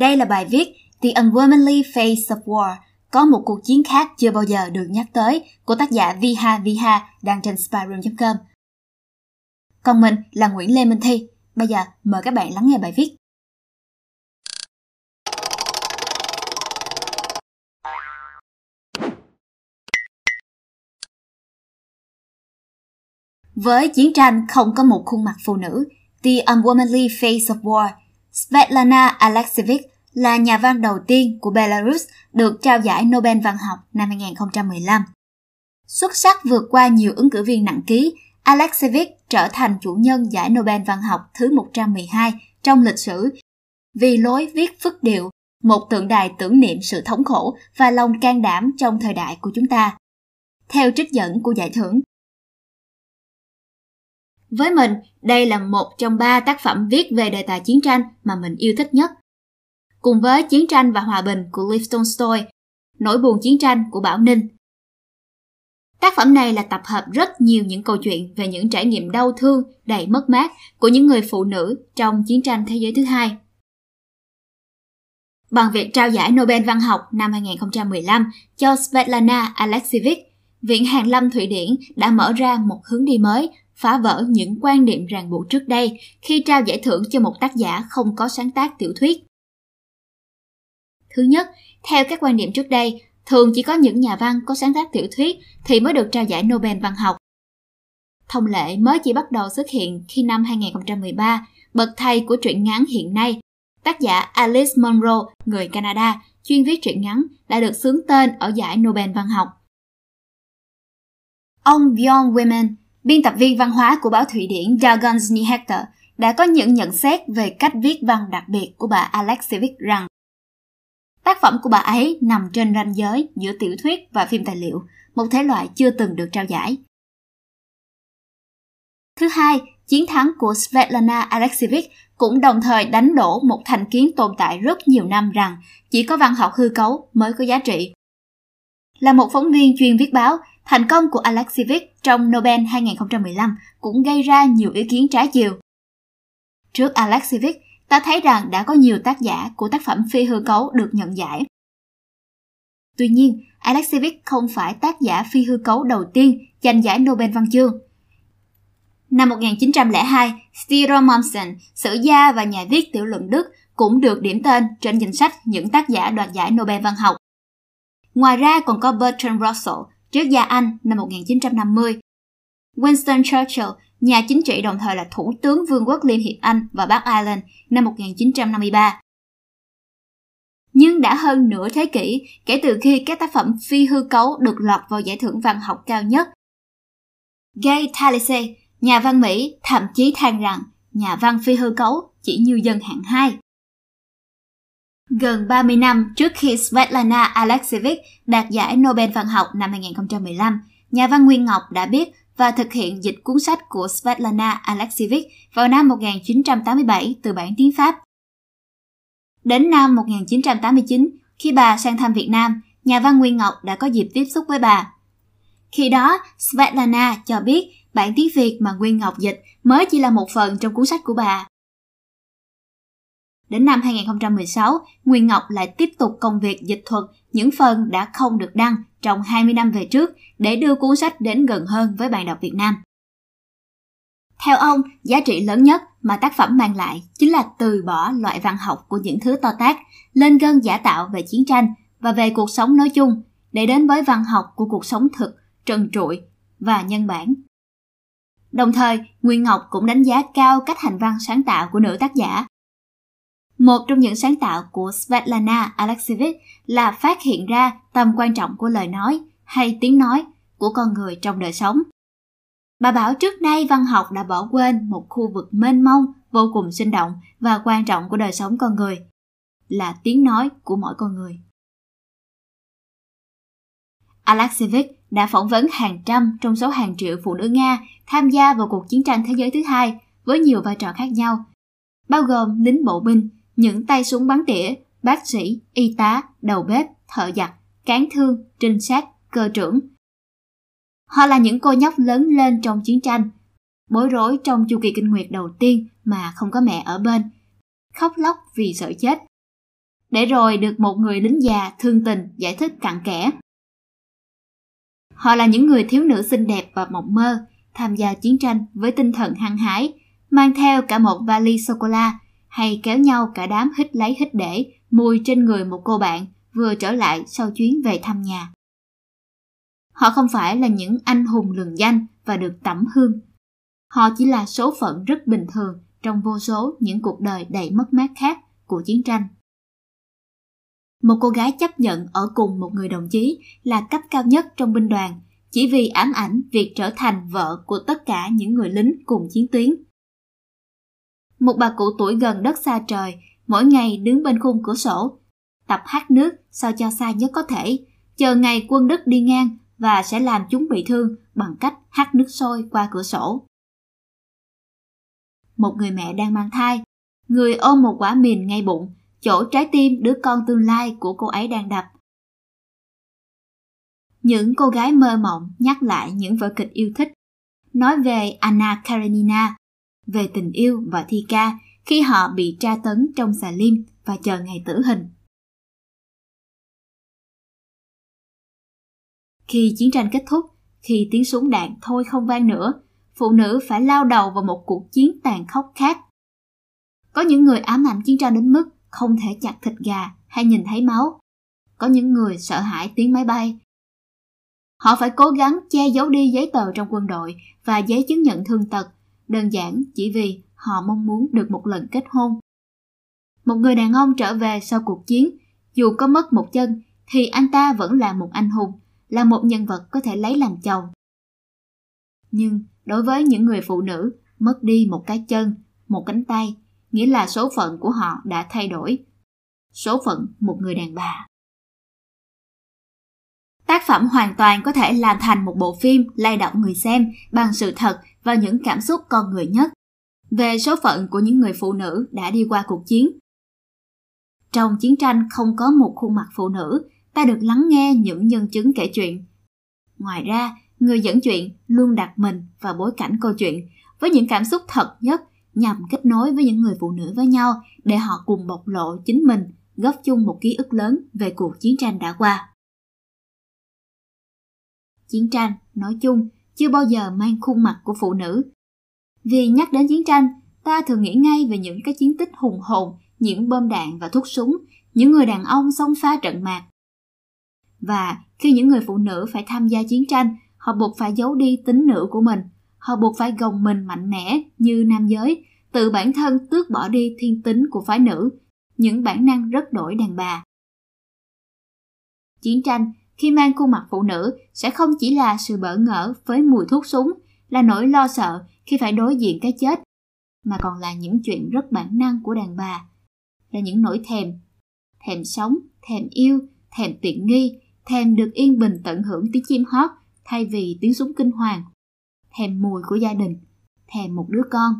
Đây là bài viết The Unwomanly Face of War, có một cuộc chiến khác chưa bao giờ được nhắc tới của tác giả Viha Viha đang trên spyroom.com. Còn mình là Nguyễn Lê Minh Thi. Bây giờ mời các bạn lắng nghe bài viết. Với chiến tranh không có một khuôn mặt phụ nữ, The Unwomanly Face of War, Svetlana Alexievich là nhà văn đầu tiên của Belarus được trao giải Nobel văn học năm 2015. Xuất sắc vượt qua nhiều ứng cử viên nặng ký, Alexievich trở thành chủ nhân giải Nobel văn học thứ 112 trong lịch sử vì lối viết phức điệu, một tượng đài tưởng niệm sự thống khổ và lòng can đảm trong thời đại của chúng ta. Theo trích dẫn của giải thưởng, với mình, đây là một trong ba tác phẩm viết về đề tài chiến tranh mà mình yêu thích nhất. Cùng với Chiến tranh và Hòa bình của Lev Tolstoy, Nỗi buồn chiến tranh của Bảo Ninh. Tác phẩm này là tập hợp rất nhiều những câu chuyện về những trải nghiệm đau thương, đầy mất mát của những người phụ nữ trong chiến tranh thế giới thứ hai. Bằng việc trao giải Nobel văn học năm 2015 cho Svetlana Alexievich, Viện Hàn Lâm Thụy Điển đã mở ra một hướng đi mới phá vỡ những quan niệm ràng buộc trước đây khi trao giải thưởng cho một tác giả không có sáng tác tiểu thuyết. Thứ nhất, theo các quan niệm trước đây, thường chỉ có những nhà văn có sáng tác tiểu thuyết thì mới được trao giải Nobel văn học. Thông lệ mới chỉ bắt đầu xuất hiện khi năm 2013, bậc thầy của truyện ngắn hiện nay, tác giả Alice Munro, người Canada, chuyên viết truyện ngắn, đã được xướng tên ở giải Nobel văn học. Ông Bjorn Women Biên tập viên văn hóa của báo Thụy Điển Dagon Snihector đã có những nhận xét về cách viết văn đặc biệt của bà Alexievich rằng tác phẩm của bà ấy nằm trên ranh giới giữa tiểu thuyết và phim tài liệu, một thể loại chưa từng được trao giải. Thứ hai, chiến thắng của Svetlana Alexievich cũng đồng thời đánh đổ một thành kiến tồn tại rất nhiều năm rằng chỉ có văn học hư cấu mới có giá trị. Là một phóng viên chuyên viết báo, Thành công của Alexievich trong Nobel 2015 cũng gây ra nhiều ý kiến trái chiều. Trước Alexievich, ta thấy rằng đã có nhiều tác giả của tác phẩm phi hư cấu được nhận giải. Tuy nhiên, Alexievich không phải tác giả phi hư cấu đầu tiên giành giải Nobel văn chương. Năm 1902, Stiro Mommsen, sử gia và nhà viết tiểu luận Đức cũng được điểm tên trên danh sách những tác giả đoạt giải Nobel văn học. Ngoài ra còn có Bertrand Russell, triết gia Anh năm 1950. Winston Churchill, nhà chính trị đồng thời là Thủ tướng Vương quốc Liên hiệp Anh và Bắc Ireland năm 1953. Nhưng đã hơn nửa thế kỷ kể từ khi các tác phẩm phi hư cấu được lọt vào giải thưởng văn học cao nhất. Gay Talese, nhà văn Mỹ, thậm chí than rằng nhà văn phi hư cấu chỉ như dân hạng hai. Gần 30 năm trước khi Svetlana Alexievich đạt giải Nobel văn học năm 2015, nhà văn Nguyên Ngọc đã biết và thực hiện dịch cuốn sách của Svetlana Alexievich vào năm 1987 từ bản tiếng Pháp. Đến năm 1989, khi bà sang thăm Việt Nam, nhà văn Nguyên Ngọc đã có dịp tiếp xúc với bà. Khi đó, Svetlana cho biết bản tiếng Việt mà Nguyên Ngọc dịch mới chỉ là một phần trong cuốn sách của bà. Đến năm 2016, Nguyên Ngọc lại tiếp tục công việc dịch thuật những phần đã không được đăng trong 20 năm về trước để đưa cuốn sách đến gần hơn với bạn đọc Việt Nam. Theo ông, giá trị lớn nhất mà tác phẩm mang lại chính là từ bỏ loại văn học của những thứ to tác, lên gân giả tạo về chiến tranh và về cuộc sống nói chung, để đến với văn học của cuộc sống thực, trần trụi và nhân bản. Đồng thời, Nguyên Ngọc cũng đánh giá cao cách hành văn sáng tạo của nữ tác giả một trong những sáng tạo của Svetlana Alexievich là phát hiện ra tầm quan trọng của lời nói hay tiếng nói của con người trong đời sống. Bà bảo trước nay văn học đã bỏ quên một khu vực mênh mông, vô cùng sinh động và quan trọng của đời sống con người, là tiếng nói của mỗi con người. Alexievich đã phỏng vấn hàng trăm trong số hàng triệu phụ nữ Nga tham gia vào cuộc chiến tranh thế giới thứ hai với nhiều vai trò khác nhau, bao gồm lính bộ binh, những tay súng bắn tỉa, bác sĩ, y tá, đầu bếp, thợ giặt, cán thương, trinh sát, cơ trưởng. Họ là những cô nhóc lớn lên trong chiến tranh, bối rối trong chu kỳ kinh nguyệt đầu tiên mà không có mẹ ở bên, khóc lóc vì sợ chết. để rồi được một người lính già thương tình giải thích cặn kẽ. Họ là những người thiếu nữ xinh đẹp và mộng mơ, tham gia chiến tranh với tinh thần hăng hái, mang theo cả một vali sô-cô-la hay kéo nhau cả đám hít lấy hít để, mùi trên người một cô bạn, vừa trở lại sau chuyến về thăm nhà. Họ không phải là những anh hùng lừng danh và được tẩm hương. Họ chỉ là số phận rất bình thường trong vô số những cuộc đời đầy mất mát khác của chiến tranh. Một cô gái chấp nhận ở cùng một người đồng chí là cấp cao nhất trong binh đoàn, chỉ vì ám ảnh việc trở thành vợ của tất cả những người lính cùng chiến tuyến. Một bà cụ tuổi gần đất xa trời, mỗi ngày đứng bên khung cửa sổ, tập hát nước sao cho xa nhất có thể, chờ ngày quân Đức đi ngang và sẽ làm chúng bị thương bằng cách hát nước sôi qua cửa sổ. Một người mẹ đang mang thai, người ôm một quả mìn ngay bụng, chỗ trái tim đứa con tương lai của cô ấy đang đập. Những cô gái mơ mộng nhắc lại những vở kịch yêu thích, nói về Anna Karenina, về tình yêu và thi ca khi họ bị tra tấn trong xà lim và chờ ngày tử hình. Khi chiến tranh kết thúc, khi tiếng súng đạn thôi không vang nữa, phụ nữ phải lao đầu vào một cuộc chiến tàn khốc khác. Có những người ám ảnh chiến tranh đến mức không thể chặt thịt gà hay nhìn thấy máu. Có những người sợ hãi tiếng máy bay. Họ phải cố gắng che giấu đi giấy tờ trong quân đội và giấy chứng nhận thương tật, đơn giản chỉ vì họ mong muốn được một lần kết hôn. Một người đàn ông trở về sau cuộc chiến, dù có mất một chân thì anh ta vẫn là một anh hùng, là một nhân vật có thể lấy làm chồng. Nhưng đối với những người phụ nữ mất đi một cái chân, một cánh tay, nghĩa là số phận của họ đã thay đổi. Số phận một người đàn bà. Tác phẩm hoàn toàn có thể làm thành một bộ phim lay động người xem bằng sự thật và những cảm xúc con người nhất về số phận của những người phụ nữ đã đi qua cuộc chiến. Trong chiến tranh không có một khuôn mặt phụ nữ, ta được lắng nghe những nhân chứng kể chuyện. Ngoài ra, người dẫn chuyện luôn đặt mình vào bối cảnh câu chuyện với những cảm xúc thật nhất nhằm kết nối với những người phụ nữ với nhau để họ cùng bộc lộ chính mình góp chung một ký ức lớn về cuộc chiến tranh đã qua. Chiến tranh, nói chung, chưa bao giờ mang khuôn mặt của phụ nữ. Vì nhắc đến chiến tranh, ta thường nghĩ ngay về những cái chiến tích hùng hồn, những bom đạn và thuốc súng, những người đàn ông xông pha trận mạc. Và khi những người phụ nữ phải tham gia chiến tranh, họ buộc phải giấu đi tính nữ của mình, họ buộc phải gồng mình mạnh mẽ như nam giới, tự bản thân tước bỏ đi thiên tính của phái nữ, những bản năng rất đổi đàn bà. Chiến tranh khi mang khuôn mặt phụ nữ sẽ không chỉ là sự bỡ ngỡ với mùi thuốc súng, là nỗi lo sợ khi phải đối diện cái chết, mà còn là những chuyện rất bản năng của đàn bà, là những nỗi thèm, thèm sống, thèm yêu, thèm tiện nghi, thèm được yên bình tận hưởng tiếng chim hót thay vì tiếng súng kinh hoàng, thèm mùi của gia đình, thèm một đứa con.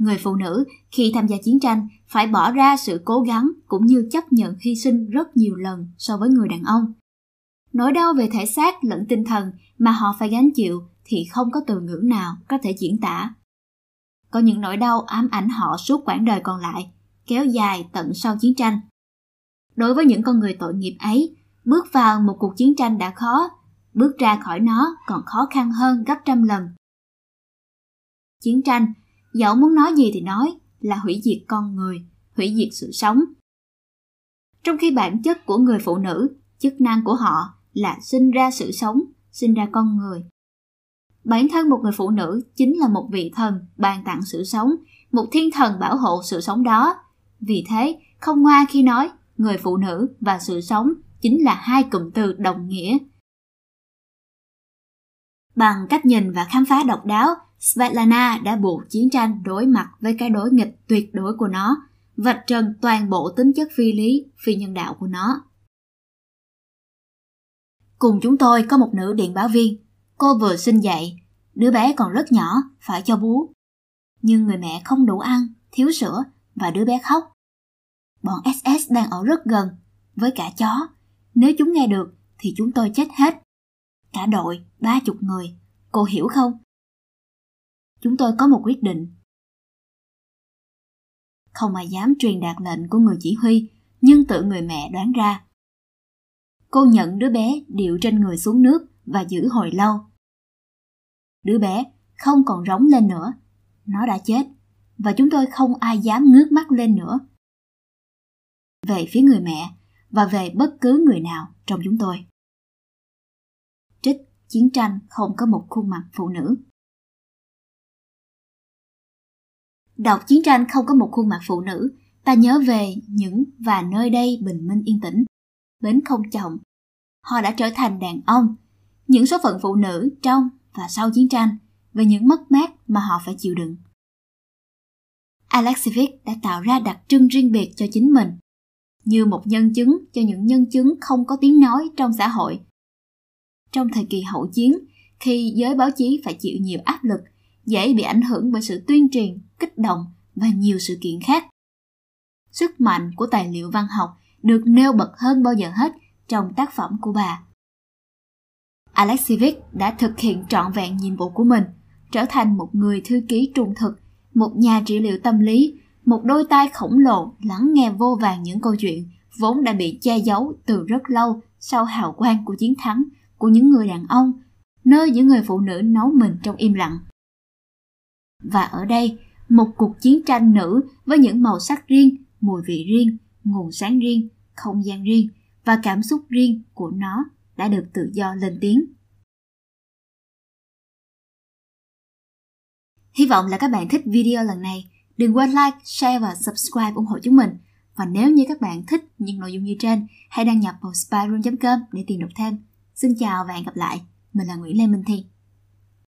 Người phụ nữ khi tham gia chiến tranh phải bỏ ra sự cố gắng cũng như chấp nhận hy sinh rất nhiều lần so với người đàn ông. Nỗi đau về thể xác lẫn tinh thần mà họ phải gánh chịu thì không có từ ngữ nào có thể diễn tả. Có những nỗi đau ám ảnh họ suốt quãng đời còn lại, kéo dài tận sau chiến tranh. Đối với những con người tội nghiệp ấy, bước vào một cuộc chiến tranh đã khó, bước ra khỏi nó còn khó khăn hơn gấp trăm lần. Chiến tranh Dẫu muốn nói gì thì nói là hủy diệt con người, hủy diệt sự sống. Trong khi bản chất của người phụ nữ, chức năng của họ là sinh ra sự sống, sinh ra con người. Bản thân một người phụ nữ chính là một vị thần ban tặng sự sống, một thiên thần bảo hộ sự sống đó. Vì thế, không ngoa khi nói người phụ nữ và sự sống chính là hai cụm từ đồng nghĩa. Bằng cách nhìn và khám phá độc đáo, Svetlana đã buộc chiến tranh đối mặt với cái đối nghịch tuyệt đối của nó, vạch trần toàn bộ tính chất phi lý, phi nhân đạo của nó. Cùng chúng tôi có một nữ điện báo viên. Cô vừa sinh dậy, đứa bé còn rất nhỏ, phải cho bú. Nhưng người mẹ không đủ ăn, thiếu sữa và đứa bé khóc. Bọn SS đang ở rất gần, với cả chó. Nếu chúng nghe được thì chúng tôi chết hết. Cả đội, ba chục người. Cô hiểu không? Chúng tôi có một quyết định không ai dám truyền đạt lệnh của người chỉ huy, nhưng tự người mẹ đoán ra. Cô nhận đứa bé điệu trên người xuống nước và giữ hồi lâu. Đứa bé không còn rống lên nữa, nó đã chết và chúng tôi không ai dám ngước mắt lên nữa. Về phía người mẹ và về bất cứ người nào trong chúng tôi. Trích chiến tranh không có một khuôn mặt phụ nữ. Đọc chiến tranh không có một khuôn mặt phụ nữ, ta nhớ về những và nơi đây bình minh yên tĩnh. Bến không chồng. Họ đã trở thành đàn ông. Những số phận phụ nữ trong và sau chiến tranh về những mất mát mà họ phải chịu đựng. Alexievich đã tạo ra đặc trưng riêng biệt cho chính mình, như một nhân chứng cho những nhân chứng không có tiếng nói trong xã hội. Trong thời kỳ hậu chiến, khi giới báo chí phải chịu nhiều áp lực, dễ bị ảnh hưởng bởi sự tuyên truyền, kích động và nhiều sự kiện khác. Sức mạnh của tài liệu văn học được nêu bật hơn bao giờ hết trong tác phẩm của bà. Alexievich đã thực hiện trọn vẹn nhiệm vụ của mình, trở thành một người thư ký trung thực, một nhà trị liệu tâm lý, một đôi tai khổng lồ lắng nghe vô vàng những câu chuyện vốn đã bị che giấu từ rất lâu sau hào quang của chiến thắng của những người đàn ông, nơi những người phụ nữ nấu mình trong im lặng. Và ở đây, một cuộc chiến tranh nữ với những màu sắc riêng, mùi vị riêng, nguồn sáng riêng, không gian riêng và cảm xúc riêng của nó đã được tự do lên tiếng. Hy vọng là các bạn thích video lần này. Đừng quên like, share và subscribe ủng hộ chúng mình. Và nếu như các bạn thích những nội dung như trên, hãy đăng nhập vào spyroom.com để tìm đọc thêm. Xin chào và hẹn gặp lại. Mình là Nguyễn Lê Minh Thi.